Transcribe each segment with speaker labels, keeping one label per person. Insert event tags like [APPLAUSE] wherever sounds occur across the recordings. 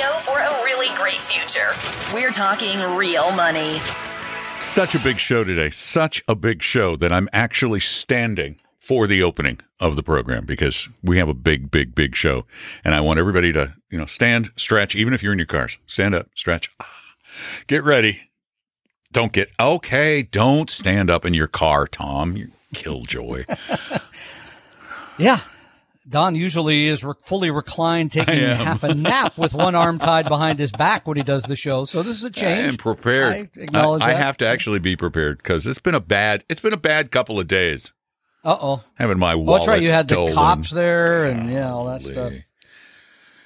Speaker 1: radio for a really great future. We're talking real money.
Speaker 2: Such a big show today. Such a big show that I'm actually standing for the opening of the program because we have a big, big, big show. And I want everybody to, you know, stand, stretch, even if you're in your cars. Stand up, stretch. Ah, Get ready. Don't get okay. Don't stand up in your car, Tom. You killjoy. [LAUGHS]
Speaker 3: Yeah. Don usually is re- fully reclined, taking half a nap with one arm tied behind his back when he does the show. So this is a
Speaker 2: I
Speaker 3: change.
Speaker 2: am prepared.
Speaker 3: I acknowledge
Speaker 2: I, I have to actually be prepared because it's been a bad. It's been a bad couple of days
Speaker 3: Uh oh.
Speaker 2: having my
Speaker 3: Oh,
Speaker 2: wallet
Speaker 3: that's right. You had
Speaker 2: stolen.
Speaker 3: the cops there and yeah, all that stuff.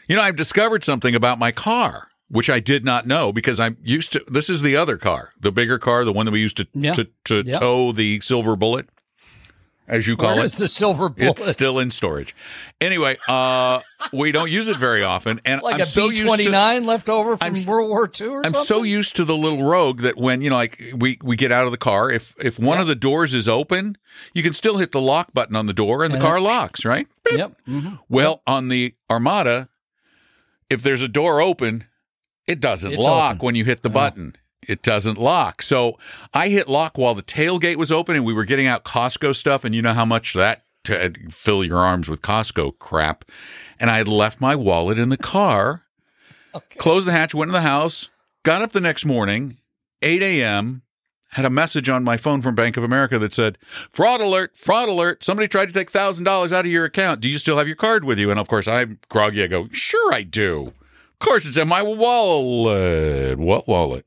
Speaker 2: You know, I've discovered something about my car, which I did not know because I'm used to. This is the other car, the bigger car, the one that we used to
Speaker 3: Yeah.
Speaker 2: to, to
Speaker 3: Yeah.
Speaker 2: tow the silver bullet, as you call
Speaker 3: Where
Speaker 2: it.
Speaker 3: the silver bullet?
Speaker 2: It's still in storage. Anyway, uh, we don't use it very often, and
Speaker 3: like
Speaker 2: I'm
Speaker 3: a
Speaker 2: so
Speaker 3: B
Speaker 2: used
Speaker 3: twenty
Speaker 2: to.
Speaker 3: left over from
Speaker 2: I'm
Speaker 3: World War II or
Speaker 2: I'm
Speaker 3: something.
Speaker 2: so used to the little rogue that when you know, like we we get out of the car, if if one of the doors is open, you can still hit the lock button on the door, and the
Speaker 3: And
Speaker 2: car locks. Right.
Speaker 3: Yep. mhm.
Speaker 2: Well, on the Armada, if there's a door open, it doesn't
Speaker 3: It's
Speaker 2: lock
Speaker 3: open.
Speaker 2: when you hit the button. It doesn't lock. So I hit lock while the tailgate was open and we were getting out Costco stuff. And you know how much that to fill your arms with Costco crap. And I had left my wallet in the car, okay. closed the hatch, went in the house, got up the next morning, 8 a.m., had a message on my phone from Bank of America that said, fraud alert, fraud alert. Somebody tried to take $1,000 out of your account. Do you still have your card with you? And of course, I'm groggy. I go, sure, I do. Of course, it's in my wallet. What wallet?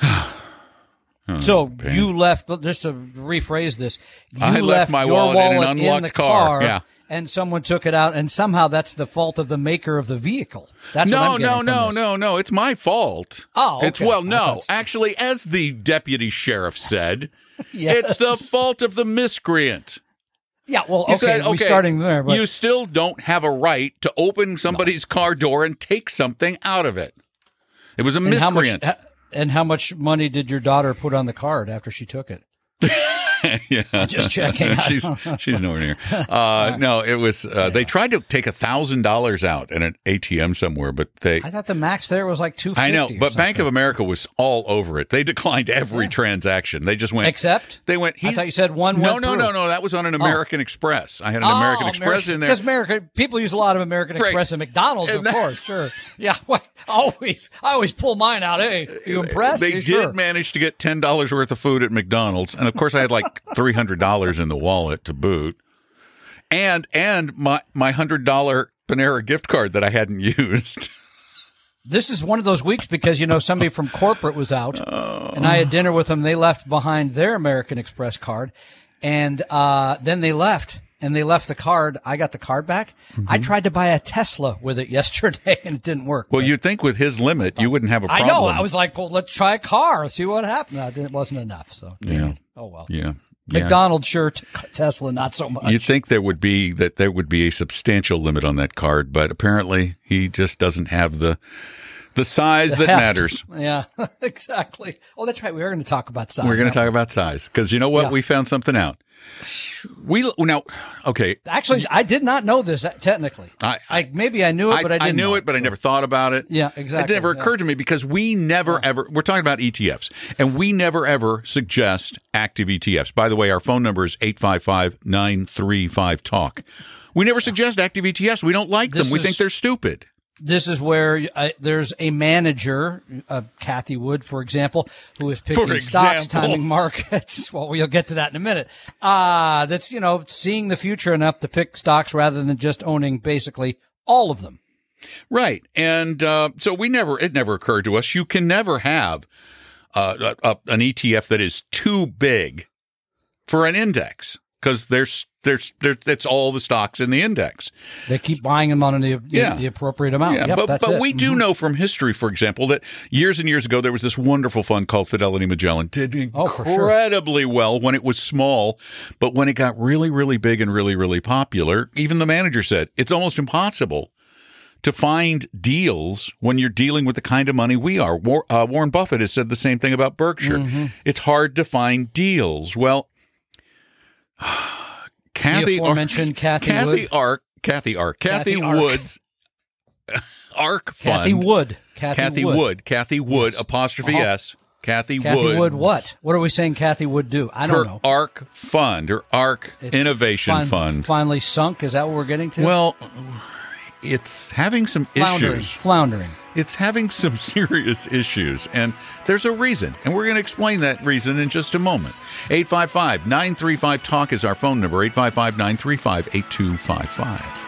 Speaker 2: [SIGHS] Oh,
Speaker 3: So
Speaker 2: pain.
Speaker 3: you left. Just to rephrase this, you
Speaker 2: I left my
Speaker 3: your
Speaker 2: wallet in an
Speaker 3: wallet
Speaker 2: unlocked
Speaker 3: the
Speaker 2: car, yeah.
Speaker 3: and someone took it out, and somehow that's the fault of the maker of the vehicle. That's what
Speaker 2: no, no, no,
Speaker 3: this.
Speaker 2: no, no. It's my fault.
Speaker 3: Oh,
Speaker 2: it's well, no. Actually, as the deputy sheriff said, [LAUGHS]
Speaker 3: Yes.
Speaker 2: it's the fault of the miscreant.
Speaker 3: Yeah, well, okay,
Speaker 2: said, okay,
Speaker 3: starting there, but
Speaker 2: you still don't have a right to open somebody's car door and take something out of it. It was a
Speaker 3: and how much
Speaker 2: miscreant.
Speaker 3: And how much money did your daughter put on the card after she took it? [LAUGHS] [LAUGHS]
Speaker 2: yeah,
Speaker 3: Just checking. [LAUGHS]
Speaker 2: she's she's nowhere near. Uh, [LAUGHS] no, it was. Uh, They tried to take a thousand dollars out in an ATM somewhere, but they.
Speaker 3: I thought the max there was like two.
Speaker 2: I know, but Bank of America was all over it. They declined every transaction. They just went.
Speaker 3: except
Speaker 2: They went.
Speaker 3: I thought you said one.
Speaker 2: No, no,
Speaker 3: through.
Speaker 2: no, no. That was on an American Express. I had an
Speaker 3: Oh,
Speaker 2: American Express in there.
Speaker 3: Because American people use a lot of American
Speaker 2: Right.
Speaker 3: Express and McDonald's,
Speaker 2: And
Speaker 3: of course. Sure. Yeah. well, always. I always pull mine out. Hey, you impressed?
Speaker 2: They
Speaker 3: Yeah,
Speaker 2: did
Speaker 3: sure.
Speaker 2: manage to get ten dollars worth of food at McDonald's, and of course, I had like three hundred dollars in the wallet to boot, and and my my hundred dollar Panera gift card that I hadn't [LAUGHS] used.
Speaker 3: This is one of those weeks because you know somebody from corporate was out, and I had dinner with them. They left behind their American Express card, and uh, then they left. And they left the card. I got the card back. I tried to buy a Tesla with it [LAUGHS] yesterday, and it didn't work.
Speaker 2: Mm-hmm. Well, you'd think with his limit, you wouldn't have a problem.
Speaker 3: I know. I was like, well, let's try a car, see what happens. It wasn't enough. So,
Speaker 2: Yeah.
Speaker 3: Oh well.
Speaker 2: yeah. Yeah.
Speaker 3: McDonald's sure, t- Tesla not so much.
Speaker 2: You'd think there would be that there would be a substantial limit on that card, but apparently he just doesn't have the the size that [LAUGHS]
Speaker 3: heft.
Speaker 2: matters.
Speaker 3: Yeah, [LAUGHS] exactly. Oh, that's right. We are going to talk about size.
Speaker 2: We're going to talk about size because you know what?
Speaker 3: Yeah.
Speaker 2: We found something out. We now, okay.
Speaker 3: Actually, I did not know this uh, technically.
Speaker 2: I-
Speaker 3: I, maybe I knew it, but I, didn't
Speaker 2: knew
Speaker 3: know
Speaker 2: it, but I never thought about it.
Speaker 3: Yeah, exactly,
Speaker 2: It never
Speaker 3: yeah.
Speaker 2: occurred to me because we never ever. We're talking about ETFs, and we never ever suggest active ETFs. By the way, our phone number is 855-935 talk. We never suggest active ETFs. We don't like
Speaker 3: This
Speaker 2: them. We
Speaker 3: is-
Speaker 2: think they're stupid.
Speaker 3: This is where uh, there's a manager, uh, Cathie Wood, for example, who is picking
Speaker 2: For
Speaker 3: stocks, timing markets. [LAUGHS] Well, we'll get to that in a minute. Uh, that's, you know, seeing the future enough to pick stocks rather than just owning basically all of them.
Speaker 2: Right. And uh, so we never, it never occurred to us. You can never have uh, an ETF that is too big for an index because there's, there's, there's, it's all the stocks in the index.
Speaker 3: They keep buying them on the,
Speaker 2: Yeah.
Speaker 3: the appropriate amount.
Speaker 2: Yeah,
Speaker 3: Yep,
Speaker 2: but
Speaker 3: that's
Speaker 2: but
Speaker 3: it.
Speaker 2: we do
Speaker 3: Mhm.
Speaker 2: know from history, for example, that years and years ago there was this wonderful fund called Fidelity Magellan. Did
Speaker 3: Oh, sure.
Speaker 2: incredibly well when it was small, but when it got really, really big and really, really popular, even the manager said it's almost impossible to find deals when you're dealing with the kind of money we are. War, uh, Warren Buffett has said the same thing about Berkshire.
Speaker 3: Mm-hmm.
Speaker 2: It's hard to find deals. Well, Cathie,
Speaker 3: aforementioned [LAUGHS] Cathie
Speaker 2: Cathie
Speaker 3: Wood.
Speaker 2: Ark, Cathie Ark, Cathie,
Speaker 3: Cathie Ark.
Speaker 2: Woods ARK Fund Cathie
Speaker 3: Wood. Cathie,
Speaker 2: Cathie
Speaker 3: Wood.
Speaker 2: Wood. Cathie Wood. Apostrophe
Speaker 3: Uh-huh.
Speaker 2: S. Cathie,
Speaker 3: Wood.
Speaker 2: Cathie Wood.
Speaker 3: Wood. What? What are we saying? Cathie Wood do? I don't know.
Speaker 2: ARK Fund. Her ARK
Speaker 3: It's
Speaker 2: Innovation
Speaker 3: fin-
Speaker 2: Fund.
Speaker 3: finally sunk. Is that what we're getting to?
Speaker 2: Well, it's having some
Speaker 3: floundering.
Speaker 2: issues.
Speaker 3: Floundering.
Speaker 2: It's having some [LAUGHS] serious issues, and there's a reason. And we're going to explain that reason in just a moment. 855 935 Talk is our phone number 855 935 8255.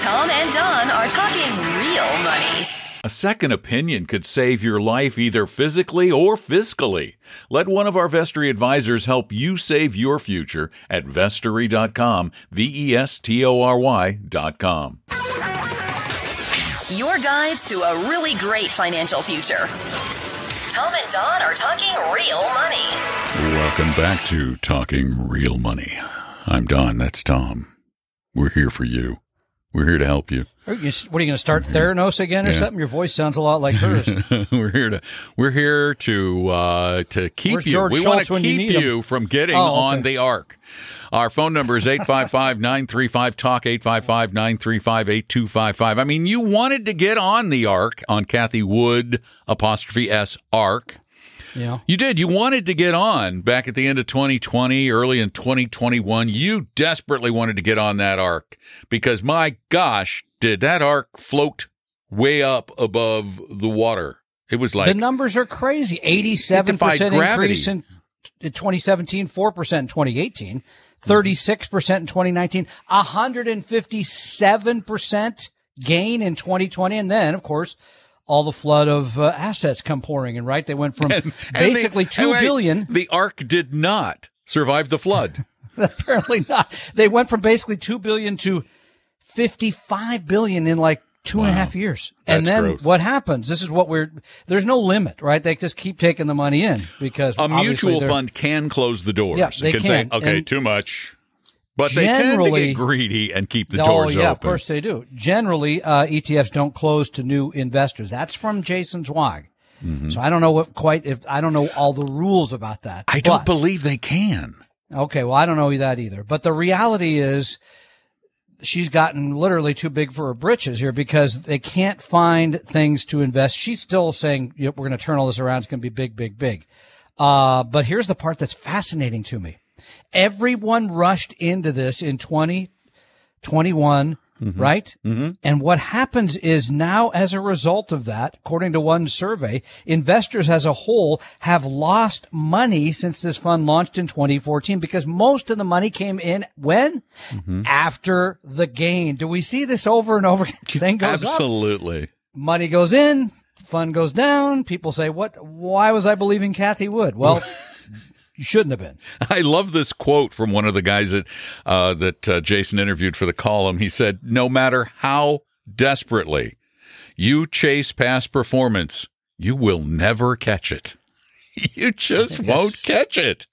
Speaker 1: Tom and Don are talking real money.
Speaker 4: A second opinion could save your life either physically or fiscally. Let one of our Vestory advisors help you save your future at vestory.com, V E S T O R Y.com.
Speaker 1: Your guides to a really great financial future. Tom and Don are talking real money.
Speaker 2: Welcome back to Talking Real Money. I'm Don. That's Tom. We're here for you. We're here to help you.
Speaker 3: Are you, what are you going to start Theranos again or
Speaker 2: Yeah.
Speaker 3: something? Your voice sounds a lot like hers. [LAUGHS]
Speaker 2: we're here to we're here to uh, to keep
Speaker 3: Where's
Speaker 2: you.
Speaker 3: George
Speaker 2: we want to
Speaker 3: when you
Speaker 2: keep you from getting
Speaker 3: Oh, okay.
Speaker 2: on the arc. Our phone number is 855-935 talk 855-935-8255. I mean, you wanted to get on the arc on Cathie Wood apostrophe S arc.
Speaker 3: yeah.
Speaker 2: You did. You wanted to get on back at the end of 2020, early in 2021. You desperately wanted to get on that arc because, my gosh, did that arc float way up above the water? It was like
Speaker 3: the numbers are crazy. 87% increase in, in 2017, 4% in 2018, 36% in 2019, 157% gain in 2020. And then, of course, all the flood of uh, assets come pouring in, right? They went from [LAUGHS]
Speaker 2: And
Speaker 3: basically
Speaker 2: they-
Speaker 3: two
Speaker 2: and
Speaker 3: billion.
Speaker 2: The ark did not survive the flood. [LAUGHS]
Speaker 3: apparently not. They went from basically two billion to fifty-five billion in like two and a half years. and
Speaker 2: That's
Speaker 3: then
Speaker 2: growth.
Speaker 3: what happens? This is what we're. There's no limit, right? They just keep taking the money in because
Speaker 2: A mutual fund can close the doors.
Speaker 3: Yeah,
Speaker 2: it
Speaker 3: they
Speaker 2: can, say, okay,
Speaker 3: And
Speaker 2: too much. But they tend to get greedy and keep the
Speaker 3: oh
Speaker 2: doors
Speaker 3: yeah,
Speaker 2: open.
Speaker 3: of course they do. Generally, uh, ETFs don't close to new investors. That's from Jason Zweig. So I don't know what quite if I don't know all the rules about that.
Speaker 2: Mm-hmm. I don't believe they can.
Speaker 3: Okay, well, I don't know that either. But the reality is she's gotten literally too big for her britches here because they can't find things to invest. She's still saying, "Yep, we're going to turn all this around. It's going to be big, big, big. Uh, but here's the part that's fascinating to me. Everyone rushed into this in 2021, right? Mm-hmm. And what happens is now, as a result of that, according to one survey, investors as a whole have lost money since this fund launched in 2014 because most of the money came in when? After the gain. Do we see this over and over again? [LAUGHS] Goes up,
Speaker 2: Absolutely.
Speaker 3: money goes in, fund goes down. People say, what, why was I believing Cathie Wood? Well, [LAUGHS] you shouldn't have been. [LAUGHS]
Speaker 2: I love this quote from one of the guys that uh, that uh, Jason interviewed for the column. He said, "No matter how desperately you chase past performance, you will never catch it. [LAUGHS] You just won't catch it."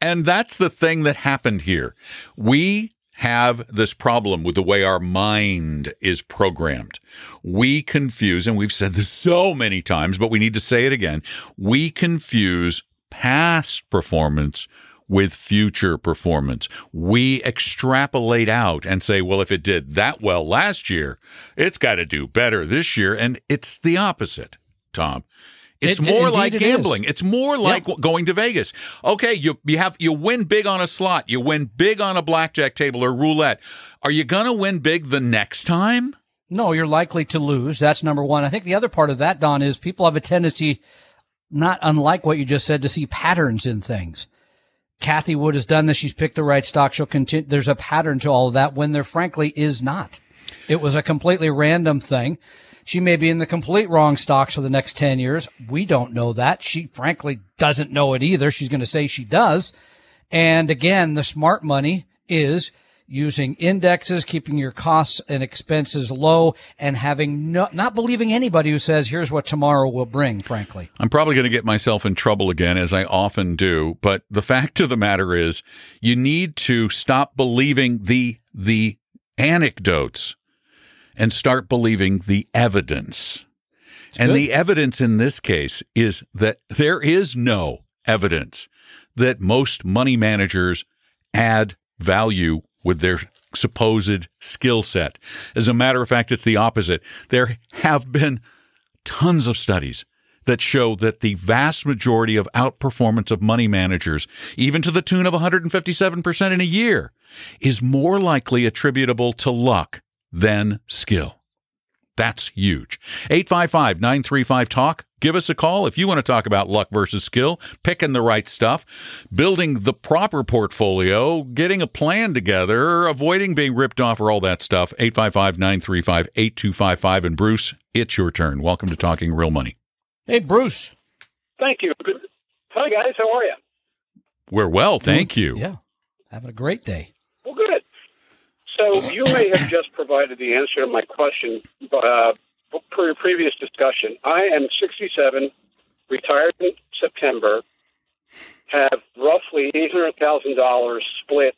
Speaker 2: And that's the thing that happened here. We have this problem with the way our mind is programmed. We confuse, and we've said this so many times, but we need to say it again. We confuse past performance with future performance. We extrapolate out and say, well, if it did that well last year, it's got to do better this year. And it's the opposite, Tom. It's
Speaker 3: It-
Speaker 2: more like
Speaker 3: it is.
Speaker 2: gambling. It's more like going to Vegas. Okay, you you have you win big on a slot, you win big on a blackjack table or roulette. Are you going to win big the next time?
Speaker 3: No, you're likely to lose. That's number one. I think the other part of that, Don, is people have a tendency, not unlike what you just said, to see patterns in things. Cathie Wood has done this. She's picked the right stock. She'll continue. There's a pattern to all of that when there frankly is not. It was a completely random thing. She may be in the complete wrong stocks for the next 10 years. We don't know that. She frankly doesn't know it either. She's going to say she does. And again, the smart money is using indexes, keeping your costs and expenses low and having no, not believing anybody who says, here's what tomorrow will bring, frankly.
Speaker 2: I'm probably going to get myself in trouble again, as I often do. But the fact of the matter is, you need to stop believing the the anecdotes and start believing the evidence. and
Speaker 3: good.
Speaker 2: the evidence in this case is that there is no evidence that most money managers add value with their supposed skill set. As a matter of fact, it's the opposite. There have been tons of studies that show that the vast majority of outperformance of money managers, even to the tune of 157% in a year, is more likely attributable to luck than skill. That's huge. 855 935 Talk. Give us a call if you want to talk about luck versus skill, picking the right stuff, building the proper portfolio, getting a plan together, avoiding being ripped off, or all that stuff. 855 935 8255. And Bruce, it's your turn. Welcome to Talking Real Money.
Speaker 3: Hey, Bruce.
Speaker 5: Thank you. Hi, guys. How are you?
Speaker 2: We're well, thank you.
Speaker 3: Yeah. Having a great day.
Speaker 5: Well, good. So you may have just provided the answer to my question uh, per your previous discussion. I am 67, retired in September, have roughly $800,000 split,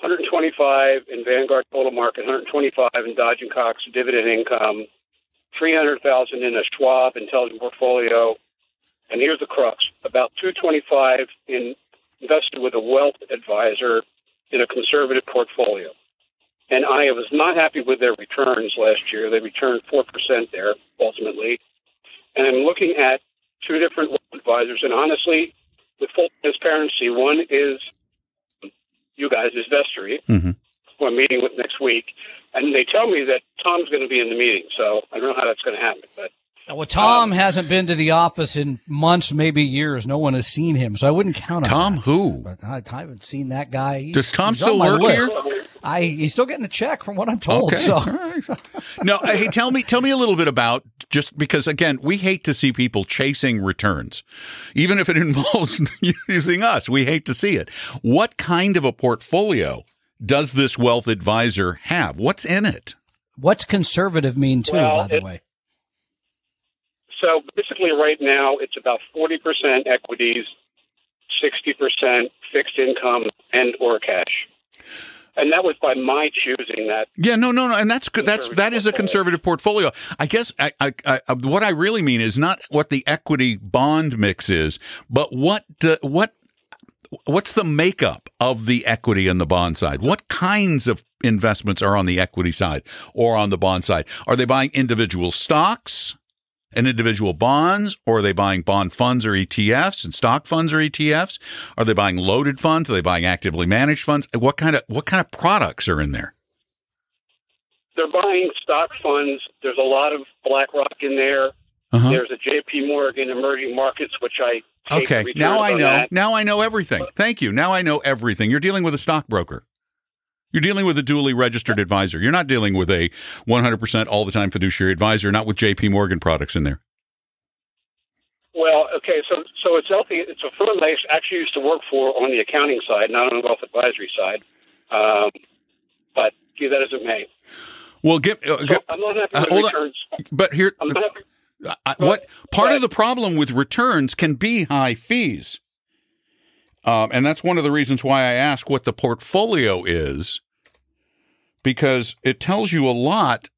Speaker 5: 125 in Vanguard Total Market, 125 in Dodge and Cox dividend income, 300,000 in a Schwab Intelligent Portfolio, and here's the crux: about 225 in invested with a wealth advisor in a conservative portfolio. And I was not happy with their returns last year. They returned 4% there ultimately. And I'm looking at two different advisors. And honestly, with full transparency, one is you guys, is Vestory,
Speaker 2: Mm-hmm.
Speaker 5: who I'm meeting with next week. And they tell me that Tom's going to be in the meeting. So I don't know how that's going to happen. But
Speaker 3: Well, Tom
Speaker 2: Um,
Speaker 3: hasn't been to the office in months, maybe years. No one has seen him, so I wouldn't count on
Speaker 2: Tom
Speaker 3: that.
Speaker 2: who?
Speaker 3: But I, I haven't seen that guy. He-
Speaker 2: Does Tom
Speaker 3: he's
Speaker 2: still work
Speaker 3: list.
Speaker 2: here?
Speaker 3: I he's still getting a check from what I'm told.
Speaker 2: Okay.
Speaker 3: So
Speaker 2: All right. no, uh, hey, tell me, tell me a little bit about just because again, we hate to see people chasing returns, even if it [LAUGHS] involves using us. We hate to see it. What kind of a portfolio does this wealth advisor have? What's in it?
Speaker 3: what's conservative mean too?
Speaker 5: Well,
Speaker 3: by the
Speaker 5: it-
Speaker 3: way,
Speaker 5: So basically, right now it's about forty percent equities, sixty percent fixed income and or cash, and that was by my choosing. That
Speaker 2: Yeah, no, no, no, and that's good. That's that is a conservative portfolio. I guess I, I, I, what I really mean is not what the equity bond mix is, but what uh, what what's the makeup of the equity and the bond side? What kinds of investments are on the equity side or on the bond side? Are they buying individual stocks? And individual bonds, or are they buying bond funds or ETFs and stock funds or ETFs? Are they buying loaded funds? Are they buying actively managed funds? What kind of what kind of products are in there?
Speaker 5: they're buying stock funds. There's a lot of BlackRock in there.
Speaker 2: Uh-huh.
Speaker 5: There's a J.P. Morgan Emerging Markets, which I
Speaker 2: Okay, now I know.
Speaker 5: that.
Speaker 2: Now I know everything. Thank you. Now I know everything. You're dealing with a stockbroker. You're dealing with a duly registered advisor. You're not dealing with a 100% all the time fiduciary advisor, not with JP Morgan products in there.
Speaker 5: Well, okay, so so it's healthy. It's a firm I actually used to work for on the accounting side, not on the wealth advisory side. Um, but be that as it may,
Speaker 2: Well, get, uh,
Speaker 5: so I'm not happy
Speaker 2: uh,
Speaker 5: with
Speaker 2: on.
Speaker 5: returns.
Speaker 2: but here,
Speaker 5: I'm not happy.
Speaker 2: I- what part of the problem with returns can be high fees. Um, and that's one of the reasons why I ask what the portfolio is, because it tells you a lot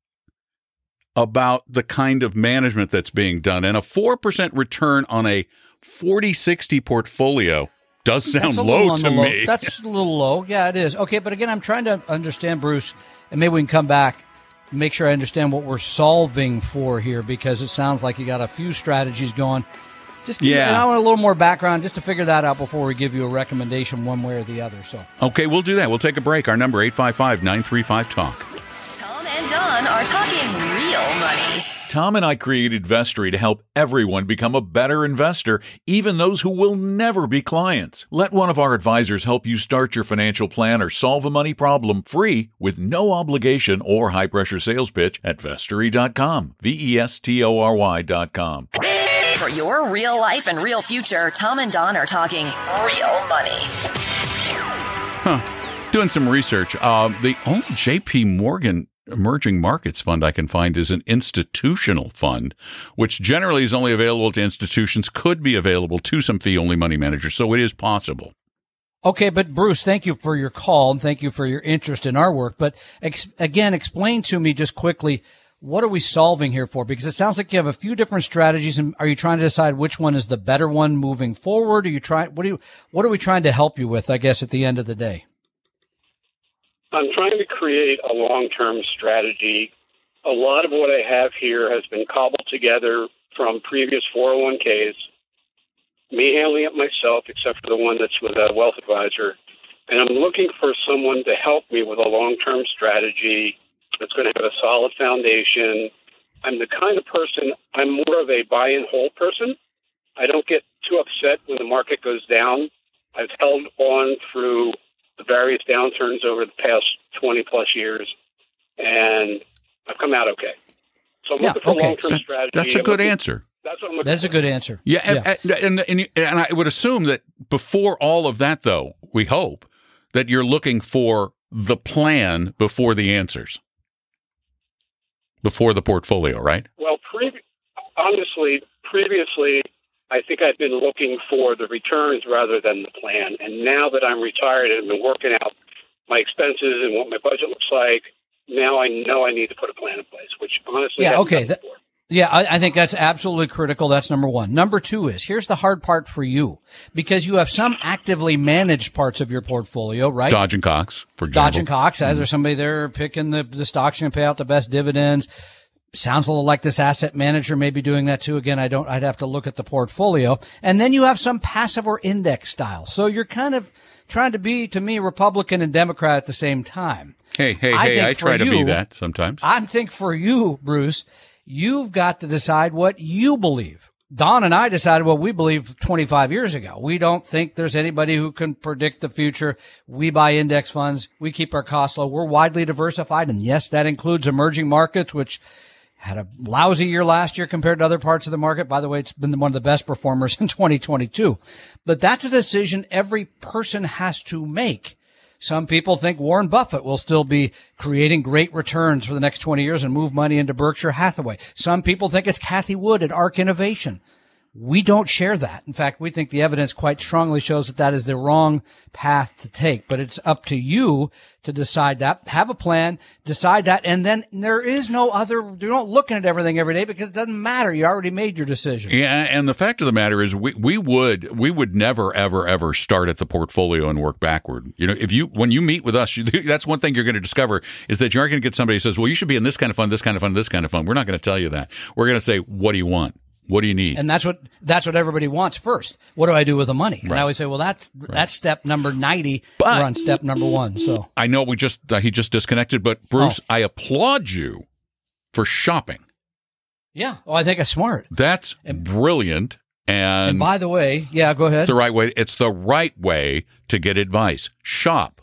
Speaker 2: about the kind of management that's being done. And a 4% return on a 40 60 portfolio does sound
Speaker 3: That's a little
Speaker 2: low to
Speaker 3: low.
Speaker 2: me.
Speaker 3: That's [LAUGHS] a little low. Yeah, it is. Okay, but again, I'm trying to understand, Bruce, and maybe we can come back and make sure I understand what we're solving for here because it sounds like you got a few strategies going. Just give me-
Speaker 2: Yeah.
Speaker 3: and I want a little more background just to figure that out before we give you a recommendation one way or the other. So
Speaker 2: okay, we'll do that. We'll take a break. Our number 855 935 Talk.
Speaker 1: Tom and Don are talking real money.
Speaker 4: Tom and I created Vestory to help everyone become a better investor, even those who will never be clients. Let one of our advisors help you start your financial plan or solve a money problem free with no obligation or high pressure sales pitch at vestory.com. V E S T O R Y.com.
Speaker 1: For your real life and real future, Tom and Don are talking real money. Huh.
Speaker 2: Doing some research. Uh, the only J.P. Morgan Emerging Markets Fund I can find is an institutional fund, which generally is only available to institutions, could be available to some fee only money managers. So it is possible.
Speaker 3: Okay, but Bruce, thank you for your call and thank you for your interest in our work. But ex- again, explain to me just quickly what are we solving here for? Because it sounds like you have a few different strategies, and are you trying to decide which one is the better one moving forward? Are you trying? What do you? What are we trying to help you with? I guess at the end of the day.
Speaker 5: I'm trying to create a long term strategy. A lot of what I have here has been cobbled together from previous 401ks, me handling it myself, except for the one that's with a wealth advisor. And I'm looking for someone to help me with a long term strategy that's going to have a solid foundation. I'm the kind of person, I'm more of a buy and hold person. I don't get too upset when the market goes down. I've held on through the various downturns over the past 20 plus years, and I've come out okay. So I'm
Speaker 3: Yeah,
Speaker 5: looking for
Speaker 3: okay.
Speaker 5: long term
Speaker 2: That's,
Speaker 5: strategy.
Speaker 2: that's a
Speaker 5: I'm
Speaker 2: good
Speaker 5: looking-
Speaker 2: answer.
Speaker 5: That's what I'm looking
Speaker 3: That's a good answer.
Speaker 2: Yeah, and, and, and, and I would assume that before all of that, though, we hope that you're looking for the plan before the answers, before the portfolio, right?
Speaker 5: Well, pre- honestly, previously, I think I've been looking for the returns rather than the plan. And now that I'm retired and I've been working out my expenses and what my budget looks like, now I know I need to put a plan in place, which honestly,
Speaker 3: Yeah,
Speaker 5: I
Speaker 3: okay,
Speaker 5: done
Speaker 3: that-
Speaker 5: before.
Speaker 3: Yeah, I, I think that's absolutely critical. That's number one. Number two is here's the hard part for you because you have some actively managed parts of your portfolio, right?
Speaker 2: Dodge and Cox, for example.
Speaker 3: Dodge and Cox. As mm-hmm. there's somebody there picking the, the stocks going to pay out the best dividends. Sounds a little like this asset manager may be doing that too. Again, I don't, I'd have to look at the portfolio. And then you have some passive or index style. So you're kind of trying to be, to me, Republican and Democrat at the same time.
Speaker 2: Hey, hey,
Speaker 3: I
Speaker 2: hey! I try to be that sometimes.
Speaker 3: I think for you, Bruce, you've got to decide what you believe. Don and I decided what we believe 25 years ago. We don't think there's anybody who can predict the future. We buy index funds. We keep our costs low. We're widely diversified. And yes, that includes emerging markets, which had a lousy year last year compared to other parts of the market. By the way, it's been one of the best performers [LAUGHS] in 2022. But that's a decision every person has to make. Some people think Warren Buffett will still be creating great returns for the next 20 years and move money into Berkshire Hathaway. Some people think it's Cathie Wood at ARK Innovation. We don't share that. In fact, we think the evidence quite strongly shows that that is the wrong path to take, but it's up to you to decide that, have a plan, decide that, and then there is no other, you're not looking at everything every day because it doesn't matter. You already made your decision.
Speaker 2: Yeah, and the fact of the matter is, we, we would we would never ever ever start at the portfolio and work backward. You know, if you when you meet with us, you, [LAUGHS] that's one thing you're going to discover is that you aren't going to get somebody who says, "Well, you should be in this kind of fund, this kind of fund, this kind of fund." We're not going to tell you that. We're going to say, "What do you want? What do you need?"
Speaker 3: And that's what that's what everybody wants first. What do I do with the money? And
Speaker 2: Right.
Speaker 3: I always say, well, that's that's step number ninety.
Speaker 2: But-
Speaker 3: We're on step number one. So
Speaker 2: I know we just uh, he just disconnected, but Bruce,
Speaker 3: Oh.
Speaker 2: I applaud you for shopping.
Speaker 3: yeah, oh, I think it's smart.
Speaker 2: That's brilliant, and,
Speaker 3: And by the way, yeah, go ahead.
Speaker 2: it's the right way. It's the right way to get advice. Shop.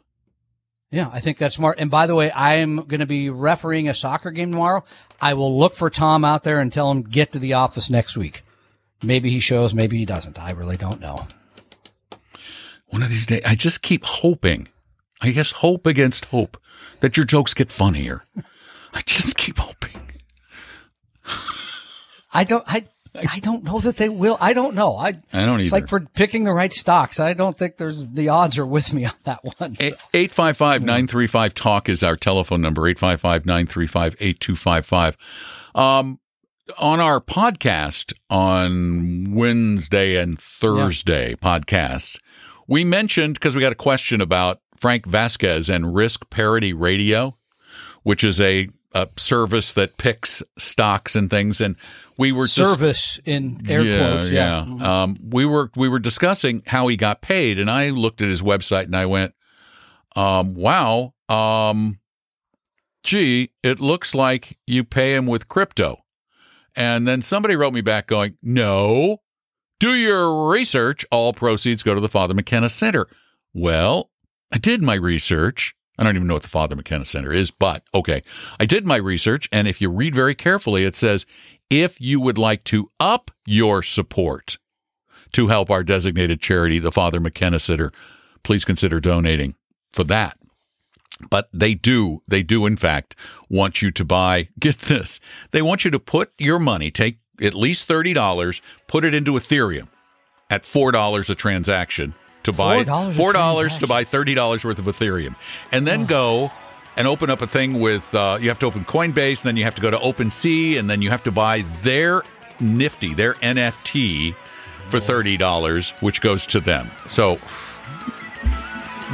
Speaker 3: Yeah, I think that's smart. And by the way, I am going to be refereeing a soccer game tomorrow. I will look for Tom out there and tell him get to the office next week. Maybe he shows, maybe he doesn't. I really don't know.
Speaker 2: One of these days, I just keep hoping. I guess hope against hope that your jokes get funnier. [LAUGHS] I just keep hoping.
Speaker 3: I don't. I. I don't know that they will. I don't know. I.
Speaker 2: I don't
Speaker 3: It's
Speaker 2: either.
Speaker 3: like for picking the right stocks. I don't think there's the odds are with me on that one. So.
Speaker 2: 855 935 TALK is our telephone number 855 935 8255. Um, on our podcast on Wednesday and Thursday podcasts, we mentioned because we got a question about Frank Vasquez and Risk Parity Radio, which is a, a service that picks stocks and things. And we were just
Speaker 3: Service in air quotes. Yeah.
Speaker 2: Um, we were we were discussing how he got paid, and I looked at his website and I went, um, "Wow, um, gee, it looks like you pay him with crypto." And then somebody wrote me back going, "No, do your research. All proceeds go to the Father McKenna Center." Well, I did my research. I don't even know what the Father McKenna Center is, but okay. I did my research, and if you read very carefully, it says if you would like to up your support to help our designated charity, the Father McKenna Center, please consider donating for that. But they do, they do, in fact, want you to buy, [LAUGHS] get this, they want you to put your money, take at least $30, put it into Ethereum at $4 a transaction to buy
Speaker 3: $4
Speaker 2: $4 to buy $30 worth of Ethereum. And then go and open up a thing with, uh, you have to open Coinbase, and then you have to go to OpenSea, and then you have to buy their Nifty, their NFT for $30, which goes to them. So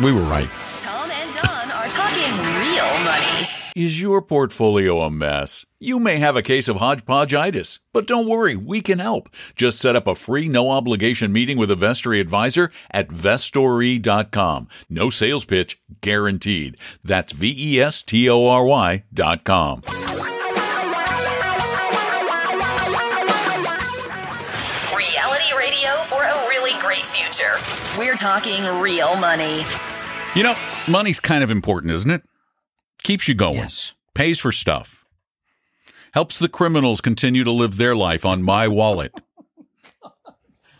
Speaker 2: we were right.
Speaker 1: Tom and Don are talking real money.
Speaker 4: Is your portfolio a mess? You may have a case of hodgepodgeitis, but don't worry, we can help. Just set up a free, no obligation meeting with a Vestory advisor at vestory.com. No sales pitch guaranteed. That's V E S T O R Y dot com.
Speaker 1: Reality radio for a really great future. We're talking real money.
Speaker 2: You know, money's kind of important, isn't it? Keeps you going.
Speaker 3: Yes.
Speaker 2: Pays for stuff. Helps the criminals continue to live their life on my wallet. [LAUGHS]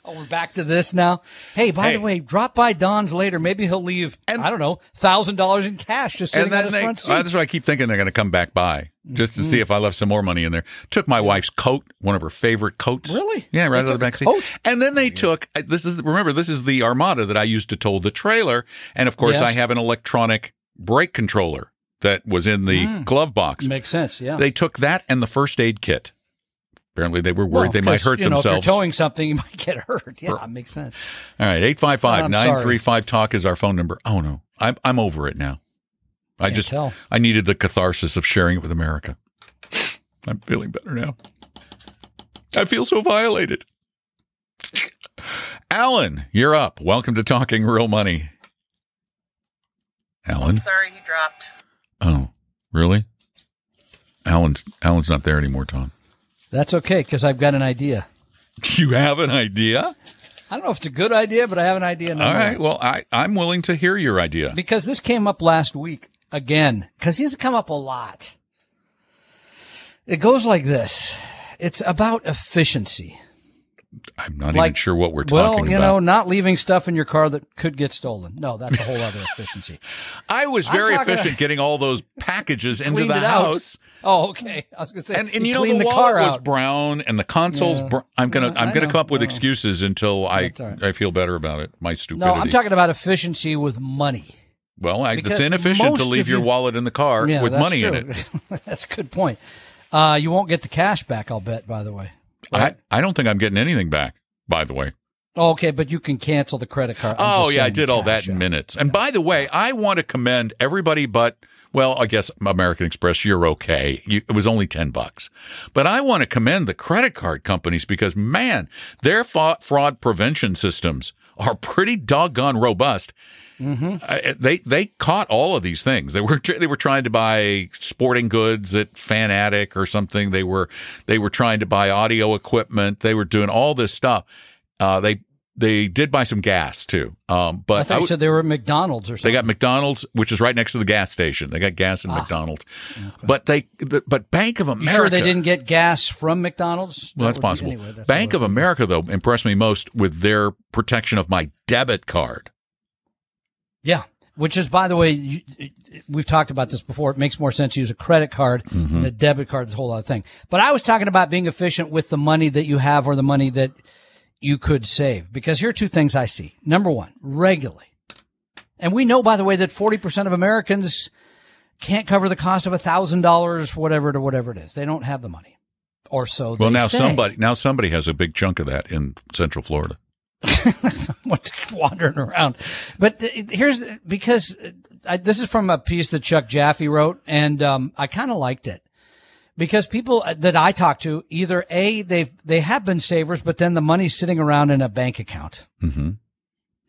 Speaker 3: Oh, we're back to this now. Hey, by
Speaker 2: Hey.
Speaker 3: the way, drop by Don's later. Maybe he'll leave.
Speaker 2: And-
Speaker 3: I don't know, thousand dollars in cash just sitting
Speaker 2: and
Speaker 3: on
Speaker 2: then
Speaker 3: his
Speaker 2: they,
Speaker 3: front seat.
Speaker 2: that's why I keep thinking they're going to come back by just to see
Speaker 3: Mm-hmm.
Speaker 2: if I left some more money in there. Took my wife's coat, one of her favorite coats.
Speaker 3: Really?
Speaker 2: Yeah, right
Speaker 3: They
Speaker 2: out of the back seat.
Speaker 3: coat?
Speaker 2: And then they took uh, this is remember this is the Armada that I used to tow the trailer, and of course
Speaker 3: Yes.
Speaker 2: I have an electronic brake controller that was in the
Speaker 3: Mm.
Speaker 2: glove box.
Speaker 3: Makes sense. Yeah.
Speaker 2: They took that and the first aid kit. Apparently, they were worried
Speaker 3: Well,
Speaker 2: they might hurt
Speaker 3: you know,
Speaker 2: themselves.
Speaker 3: if you're towing something, you [LAUGHS] might get hurt. Yeah, it makes sense.
Speaker 2: All right, 855 935 talk is our phone number. Oh no. I'm I'm over it now. I
Speaker 3: Can't
Speaker 2: just
Speaker 3: tell.
Speaker 2: I needed the catharsis of sharing it with America. I'm feeling better now. I feel so violated. Alan, you're up. Welcome to Talking Real Money. Alan?
Speaker 6: Sorry, he dropped.
Speaker 2: Really? Alan's Alan's not there anymore, Tom.
Speaker 3: That's okay because I've got an idea. [LAUGHS]
Speaker 2: You have an idea?
Speaker 3: I don't know if it's a good idea, but I have an idea.
Speaker 2: All
Speaker 3: nonetheless.
Speaker 2: Well, I, I'm willing to hear your idea.
Speaker 3: because this came up last week again because he's come up a lot. It goes like this. It's about efficiency.
Speaker 2: I'm not even sure what we're talking about.
Speaker 3: well, you
Speaker 2: about.
Speaker 3: know, not leaving stuff in your car that could get stolen. No, that's a whole other [LAUGHS] efficiency.
Speaker 2: I was very efficient [LAUGHS] getting all those packages into the
Speaker 3: it out.
Speaker 2: house.
Speaker 3: Oh, okay. I was gonna say,
Speaker 2: And, and you know the,
Speaker 3: the
Speaker 2: was
Speaker 3: out.
Speaker 2: brown and the console's
Speaker 3: Yeah.
Speaker 2: br- I'm gonna
Speaker 3: Yeah,
Speaker 2: I'm gonna come up with excuses until I
Speaker 3: right.
Speaker 2: I feel better about it. My stupidity. No.
Speaker 3: I'm talking about efficiency with money.
Speaker 2: well, I, it's inefficient to leave
Speaker 3: of
Speaker 2: your
Speaker 3: you-
Speaker 2: wallet in the car
Speaker 3: Yeah,
Speaker 2: with money in it. [LAUGHS]
Speaker 3: that's a good point. Uh, you won't get the cash back, I'll bet. By the way.
Speaker 2: I, I don't think I'm getting anything back. By the way.
Speaker 3: Oh, okay, but you can cancel the credit card. I'm
Speaker 2: Oh yeah, I did all that in minutes. And by the way, I want to commend everybody but well, I guess American Express, you're okay. You, it was only 10 bucks. But I want to commend the credit card companies because man, their fraud prevention systems are pretty doggone robust. Uh, they they caught all of these things. They were [LAUGHS] they were trying to buy sporting goods at Fanatic or something. They were they were trying to buy audio equipment. They were doing all this stuff. Uh, they they did buy some gas too. Um, but
Speaker 3: I thought
Speaker 2: I
Speaker 3: you said they were at McDonald's or something.
Speaker 2: they got McDonald's, which is right next to the gas station. They got gas in
Speaker 3: Ah.
Speaker 2: McDonald's, but they the, but Bank of
Speaker 3: You
Speaker 2: America.
Speaker 3: sure they didn't get gas from McDonald's?
Speaker 2: Well,
Speaker 3: That
Speaker 2: that's possible.
Speaker 3: anyway, that's
Speaker 2: Bank of. America, though, impressed me most with their protection of my debit card.
Speaker 3: Yeah. Which is, by the way, you, we've talked about this before. It makes more sense to use a credit card
Speaker 2: Mm-hmm.
Speaker 3: than a debit card. This whole other thing. But I was talking about being efficient with the money that you have or the money that you could save. Because here are two things I see. Number one, regularly. And we know, by the way, that 40% of Americans can't cover the cost of a thousand dollars, whatever to whatever it is. They don't have the money. Or so
Speaker 2: Well, now
Speaker 3: say.
Speaker 2: somebody now somebody has a big chunk of that in Central Florida. [LAUGHS]
Speaker 3: someone's wandering around. But here's because uh, I, this is from a piece that Chuck Jaffe wrote, and um, I kind of liked it because people that I talk to either a they they have been savers, but then the money's sitting around in a bank account.
Speaker 2: hmm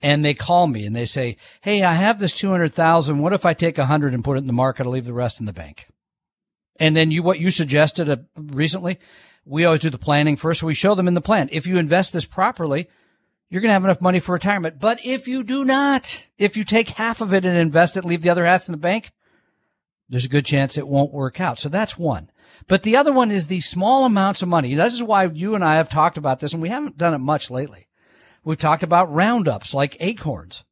Speaker 3: And they call me and they say, "Hey, I have this two hundred thousand. What if I take a hundred and put it in the market? I'll leave the rest in the bank." And then you, what you suggested uh, recently, we always do the planning first. So we show them in the plan. If you invest this properly, you're going to have enough money for retirement. But if you do not, if you take half of it and invest it, leave the other half in the bank, there's a good chance it won't work out. So that's one. But the other one is these small amounts of money. This is why you and I have talked about this and we haven't done it much lately. We've talked about roundups like acorns.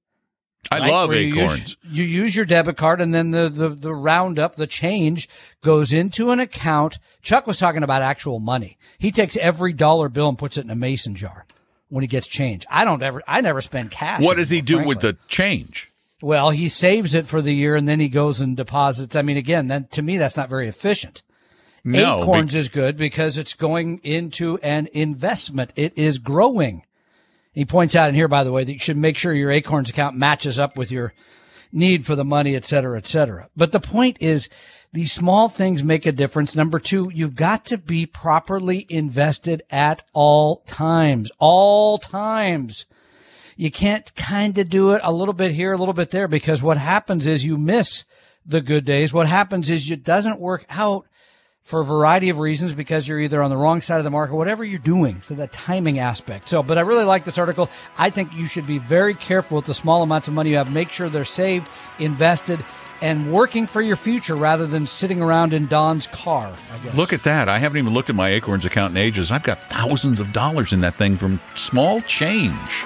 Speaker 2: I
Speaker 3: right?
Speaker 2: love
Speaker 3: Where you use-
Speaker 2: acorns.
Speaker 3: You use, your debit card and then the, the, the roundup, the change goes into an account. Chuck was talking about actual money. He takes every dollar bill and puts it in a mason jar when he gets change. I don't ever, I never spend cash.
Speaker 2: What does he do with the change?
Speaker 3: Well, he saves it for the year and then he goes and deposits. I mean, again, then to me, that's not very efficient.
Speaker 2: No,
Speaker 3: Acorns
Speaker 2: be-
Speaker 3: is good because it's going into an investment. It is growing. He points out in here, by the way, that you should make sure your Acorns account matches up with your need for the money, et cetera, et cetera. But the point is these small things make a difference. Number two, you've got to be properly invested at all times, all times. You can't kind of do it a little bit here, a little bit there, because what happens is you miss the good days. What happens is it doesn't work out for a variety of reasons because you're either on the wrong side of the market, whatever you're doing. So the timing aspect. So, but I really like this article. I think you should be very careful with the small amounts of money you have. Make sure they're saved, invested, and working for your future rather than sitting around in Don's car. I guess.
Speaker 2: Look at that. I haven't even looked at my Acorns account in ages. I've got thousands of dollars in that thing from small change.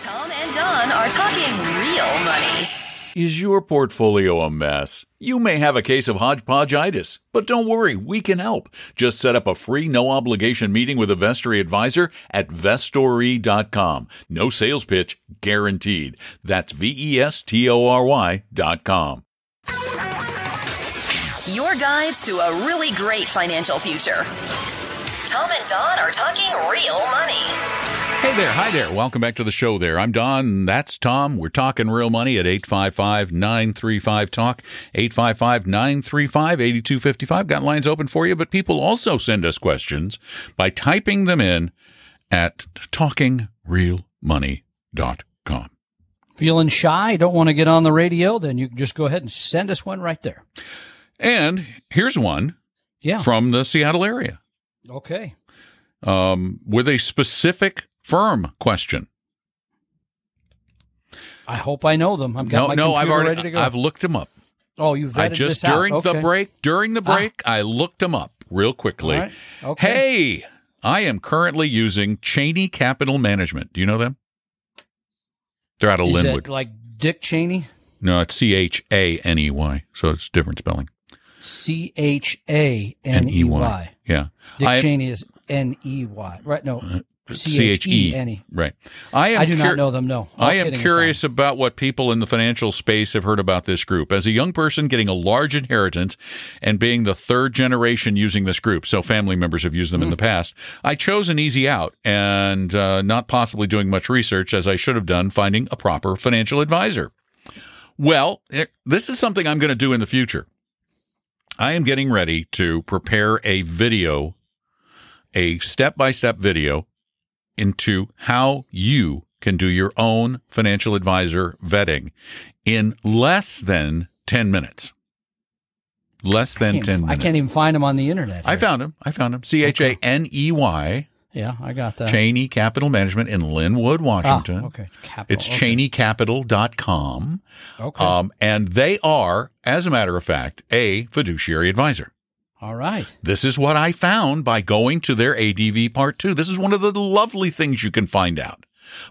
Speaker 1: Tom and Don are talking real money.
Speaker 4: Is your portfolio a mess? You may have a case of hodgepodgeitis, but don't worry, we can help. Just set up a free, no obligation meeting with a Vestory advisor at vestory.com. No sales pitch guaranteed. That's V E S T O R Y dot com.
Speaker 1: Your guides to a really great financial future. Tom and Don are talking real money.
Speaker 2: Hey there. Hi there. Welcome back to the show there. I'm Don. That's Tom. We're talking real money at 855 935 Talk. 855 935 8255. Got lines open for you, but people also send us questions by typing them in at talkingrealmoney.com.
Speaker 3: Feeling shy, don't want to get on the radio, then you can just go ahead and send us one right there.
Speaker 2: And here's one
Speaker 3: Yeah.
Speaker 2: from the Seattle area
Speaker 3: Okay.
Speaker 2: um, with a specific firm question.
Speaker 3: I hope I know them. I've got
Speaker 2: No,
Speaker 3: my
Speaker 2: no, I've already
Speaker 3: ready to go.
Speaker 2: I've looked them up.
Speaker 3: oh, you vetted
Speaker 2: I just during the break during the
Speaker 3: Ah.
Speaker 2: break I looked them up real quickly.
Speaker 3: Right. Okay.
Speaker 2: Hey, I am currently using Chaney Capital Management. Do you know them? They're out of
Speaker 3: Is
Speaker 2: Lynnwood.
Speaker 3: it like Dick Cheney?
Speaker 2: no, it's C H A N E Y, so it's different spelling.
Speaker 3: C H A N E Y.
Speaker 2: Yeah,
Speaker 3: Dick
Speaker 2: I-
Speaker 3: Cheney is N E Y. Right? No.
Speaker 2: Uh, C H E
Speaker 3: N E.
Speaker 2: Right. I am.
Speaker 3: I do not know them. No. All
Speaker 2: I am curious
Speaker 3: aside.
Speaker 2: about what people in the financial space have heard about this group. As a young person getting a large inheritance and being the third generation using this group, so family members have used them in the past, I chose an easy out and uh, not possibly doing much research as I should have done finding a proper financial advisor. Well, eh, this is something I'm going to do in the future. I am getting ready to prepare a video, a step by step video into how you can do your own financial advisor vetting in less than 10 minutes. Less than 10 minutes.
Speaker 3: I can't even find him on the internet.
Speaker 2: I found him. I found him. C H A N E Y,
Speaker 3: Yeah, I got that.
Speaker 2: Chaney Capital Management in Lynnwood,
Speaker 3: Ah,
Speaker 2: Washington.
Speaker 3: okay. Capital.
Speaker 2: It's
Speaker 3: okay.
Speaker 2: chaneycapital.com.
Speaker 3: Okay.
Speaker 2: Um, and they are, as a matter of fact, a fiduciary advisor.
Speaker 3: All right.
Speaker 2: This is what I found by going to their ADV part two. This is one of the lovely things you can find out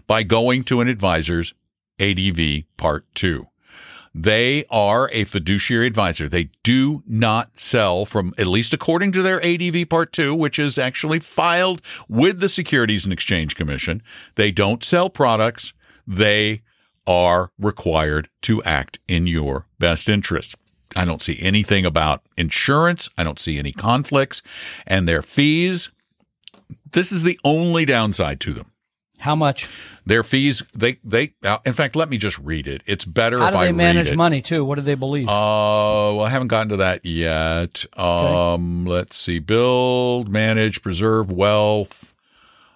Speaker 2: by going to an advisor's ADV part two. They are a fiduciary advisor. They do not sell from, at least according to their ADV part two, which is actually filed with the Securities and Exchange Commission. They don't sell products. They are required to act in your best interest. I don't see anything about insurance. I don't see any conflicts and their fees. This is the only downside to them.
Speaker 3: How much?
Speaker 2: Their fees, they, they, uh, in fact, let me just read it. It's better
Speaker 3: How
Speaker 2: if
Speaker 3: do
Speaker 2: I
Speaker 3: they manage money too? What do they believe?
Speaker 2: Uh, well, I haven't gotten to that yet. Um, let's see. Build, manage, preserve wealth,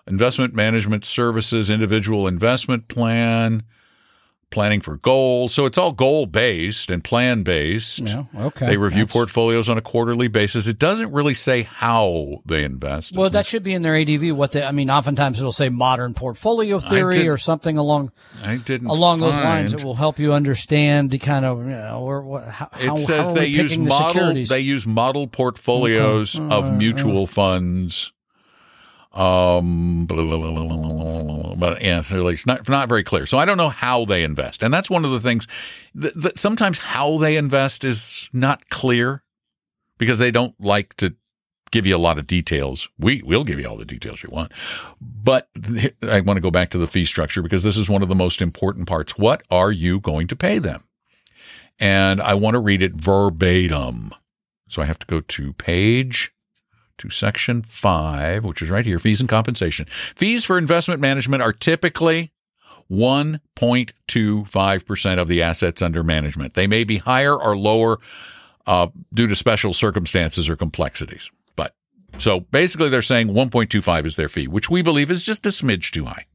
Speaker 2: investment management services, individual investment plan, planning for goals. So it's all goal based and plan based.
Speaker 3: yeah. Okay.
Speaker 2: They review
Speaker 3: That's-
Speaker 2: portfolios on a quarterly basis. It doesn't really say how they invest.
Speaker 3: Well, that should be in their ADV. What they, I mean, oftentimes it'll say modern portfolio theory or something along
Speaker 2: I didn't
Speaker 3: along those lines It will help you understand the kind of you know or what. How,
Speaker 2: it says
Speaker 3: how
Speaker 2: they use
Speaker 3: the
Speaker 2: model
Speaker 3: securities?
Speaker 2: they use model portfolios of mutual funds. Um, blah, blah, blah, but yeah, it's not not very clear. So I don't know how they invest, and that's one of the things that, that sometimes how they invest is not clear because they don't like to give you a lot of details. We will give you all the details you want, but I want to go back to the fee structure because this is one of the most important parts. What are you going to pay them? And I want to read it verbatim. So I have to go to page to section five, which is right here fees and compensation. Fees for investment management are typically 1.25% of the assets under management. They may be higher or lower uh, due to special circumstances or complexities. But so basically, they're saying 1.25 is their fee, which we believe is just a smidge too high.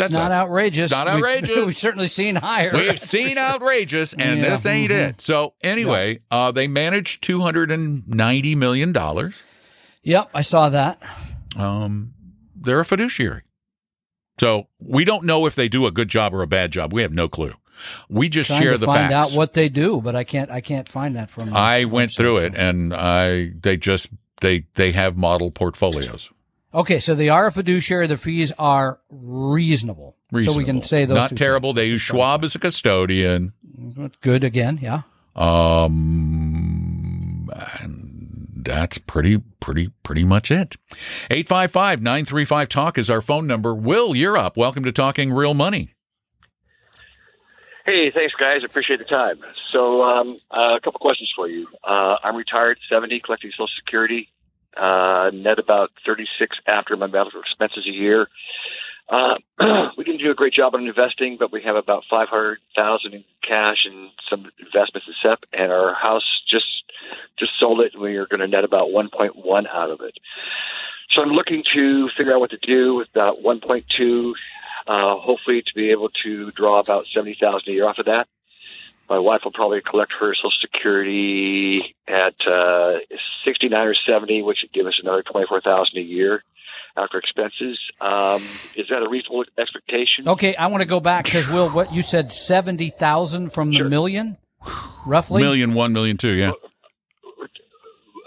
Speaker 2: That's
Speaker 3: not
Speaker 2: us.
Speaker 3: outrageous.
Speaker 2: Not [LAUGHS]
Speaker 3: We've-
Speaker 2: outrageous. [LAUGHS]
Speaker 3: We've, certainly seen higher.
Speaker 2: We've seen outrageous, and
Speaker 3: Yeah.
Speaker 2: this ain't it. So anyway, uh, they managed two hundred and ninety million dollars.
Speaker 3: Yep, I saw that.
Speaker 2: Um, they're a fiduciary, so we don't know if they do a good job or a bad job. We have no clue. We just share the
Speaker 3: find
Speaker 2: facts.
Speaker 3: out what they do, but I can't. I can't find that from.
Speaker 2: I went through it, and I they just they they have model portfolios.
Speaker 3: Okay, so they are a fiduciary. The fees are reasonable.
Speaker 2: Reasonable.
Speaker 3: So we can say those.
Speaker 2: not
Speaker 3: two
Speaker 2: terrible. They use Schwab as a custodian.
Speaker 3: Good again. Yeah.
Speaker 2: Um, and that's pretty, pretty, pretty much it. 855 935 Talk is our phone number. Will, you're up. Welcome to Talking Real Money.
Speaker 6: Hey, thanks, guys. Appreciate the time. So, um, uh, a couple questions for you. Uh, I'm retired, 70, collecting Social Security, uh, net about 36 after my medical expenses a year. Uh, [CLEARS THROAT] we didn't do a great job on investing, but we have about 500,000 in cash and some investments in SEP, and our house just just sold it, and we are going to net about 1.1 out of it. So I'm looking to figure out what to do with that 1.2 uh, hopefully to be able to draw about seventy thousand a year off of that. My wife will probably collect her Social Security at uh, sixty nine or seventy, which would give us another twenty four thousand a year after expenses. Um, is that a reasonable expectation?
Speaker 3: Okay, I want to go back because Will, what you said seventy thousand from the
Speaker 6: Sure.
Speaker 3: million, roughly.
Speaker 2: Million one, million two. Yeah.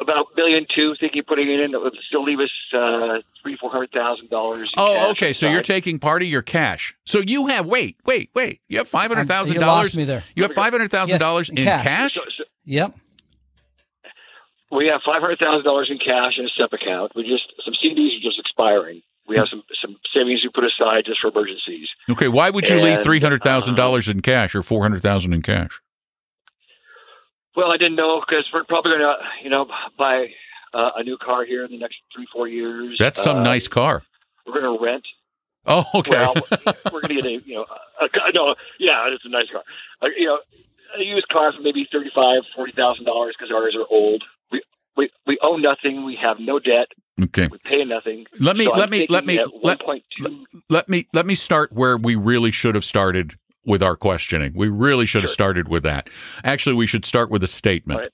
Speaker 6: About a million two, thinking putting it in, it would still leave us uh, three four hundred thousand dollars.
Speaker 2: Oh, okay. So you're taking part of your cash. So you have wait, wait, wait. You have five hundred thousand
Speaker 3: You
Speaker 2: dollars.
Speaker 3: lost me there.
Speaker 2: You have five hundred thousand dollars
Speaker 3: Yes,
Speaker 2: in
Speaker 3: in cash.
Speaker 2: cash.
Speaker 6: So, so
Speaker 3: Yep.
Speaker 6: we have five hundred thousand dollars in cash in a SEP account. We just some CDs are just expiring. We have some some savings we put aside just for emergencies.
Speaker 2: Okay. Why would you leave three hundred thousand dollars in cash or four hundred thousand in cash?
Speaker 6: Well, I didn't know because we're probably going to, you know, buy uh, a new car here in the next three, four years.
Speaker 2: That's some
Speaker 6: Uh,
Speaker 2: nice car.
Speaker 6: We're going to rent.
Speaker 2: Oh, okay.
Speaker 6: Well, we're going to get a, you know, a, a, no, yeah, it's a nice car. Uh, you know, a used car for maybe thirty-five, forty thousand dollars because ours are old. We we we own nothing. We have no debt.
Speaker 2: okay.
Speaker 6: We pay nothing.
Speaker 2: Let me-
Speaker 6: So
Speaker 2: let me- let me- let-
Speaker 6: 1.2
Speaker 2: let me let me start where we really should have started with our questioning. We really should have started with that. Actually, we should start with a statement.
Speaker 6: Right.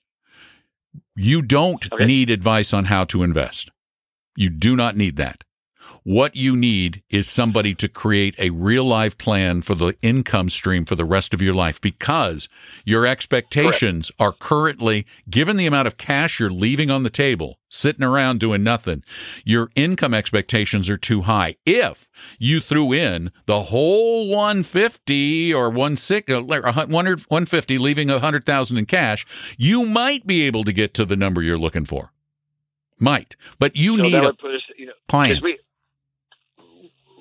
Speaker 2: You don't
Speaker 6: Okay.
Speaker 2: need advice on how to invest. You do not need that. What you need is somebody to create a real life plan for the income stream for the rest of your life because your expectations are currently, given the amount of cash you're leaving on the table, sitting around doing nothing, your income expectations are too high. If you threw in the whole 150 or 160, uh, 100 150, leaving 100,000 in cash, you might be able to get to the number you're looking for. Might. But you
Speaker 6: so
Speaker 2: need a
Speaker 6: put us, you know,
Speaker 2: plan.
Speaker 6: we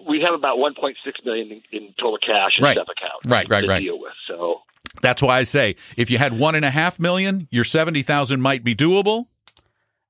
Speaker 6: we have about 1.6 million in, in total cash in
Speaker 2: Right.
Speaker 6: SEP account.
Speaker 2: Right, right,
Speaker 6: to
Speaker 2: right.
Speaker 6: Deal with so.
Speaker 2: That's why I say if you had one and a half million, your 70,000 might be doable.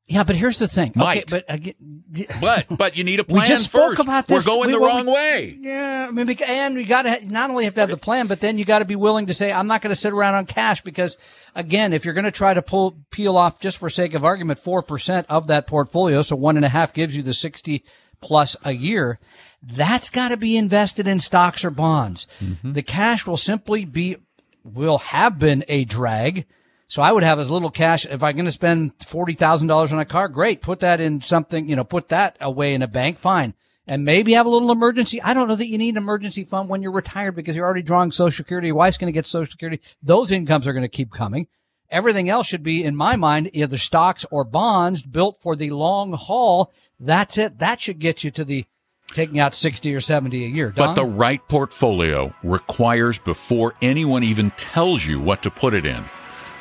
Speaker 3: Yeah, but here's the thing.
Speaker 2: Might.
Speaker 3: Okay, but again, [LAUGHS]
Speaker 2: But but you need a
Speaker 3: We
Speaker 2: plan
Speaker 3: just spoke
Speaker 2: first.
Speaker 3: about
Speaker 2: We're going
Speaker 3: We-
Speaker 2: the
Speaker 3: well,
Speaker 2: wrong
Speaker 3: we-
Speaker 2: way.
Speaker 3: Yeah, I mean, and you got to not only have to have the plan, but then you got to be willing to say, "I'm not going to sit around on cash." Because again, if you're going to try to pull peel off just for sake of argument four percent of that portfolio, so one and a half gives you the sixty plus a year. That's got to be invested in stocks or bonds. Mm-hmm. The cash will simply be will have been a drag. So I would have as little cash. If I'm going to spend forty thousand dollars on a car, great. Put that in something. You know, put that away in a bank. Fine and maybe have a little emergency. I don't know that you need an emergency fund when you're retired because you're already drawing Social Security. Your wife's going to get Social Security. Those incomes are going to keep coming. Everything else should be, in my mind, either stocks or bonds built for the long haul. That's it. That should get you to the taking out 60 or 70 a year.
Speaker 2: But the right portfolio requires before anyone even tells you what to put it in,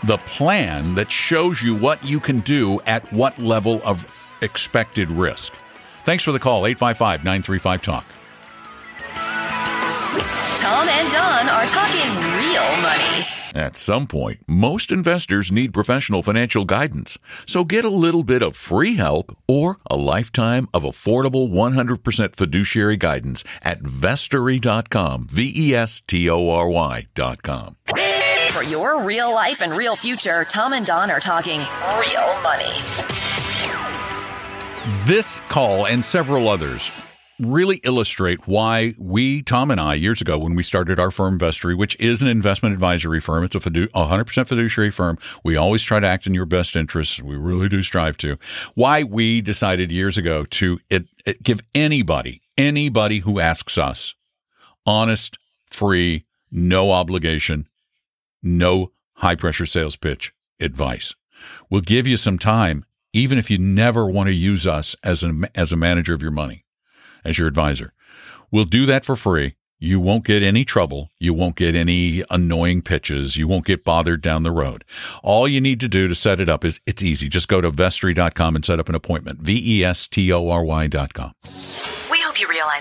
Speaker 2: the plan that shows you what you can do at what level of expected risk. Thanks for the call 855 935 Talk.
Speaker 1: Tom and Don are talking real money. At some point, most investors need professional financial guidance. So get a little bit of free help or a lifetime of affordable 100% fiduciary guidance at vestory.com. V E S T O R Y.com.
Speaker 7: For your real life and real future, Tom and Don are talking real money.
Speaker 2: This call and several others really illustrate why we, Tom and I, years ago when we started our firm Vestory, which is an investment advisory firm, it's a fidu- 100% fiduciary firm. We always try to act in your best interests. We really do strive to. Why we decided years ago to it, it give anybody, anybody who asks us honest, free, no obligation, no high pressure sales pitch advice. We'll give you some time, even if you never want to use us as a, as a manager of your money as your advisor. We'll do that for free. You won't get any trouble. You won't get any annoying pitches. You won't get bothered down the road. All you need to do to set it up is it's easy. Just go to vestory.com and set up an appointment. V E S T O R Y.com.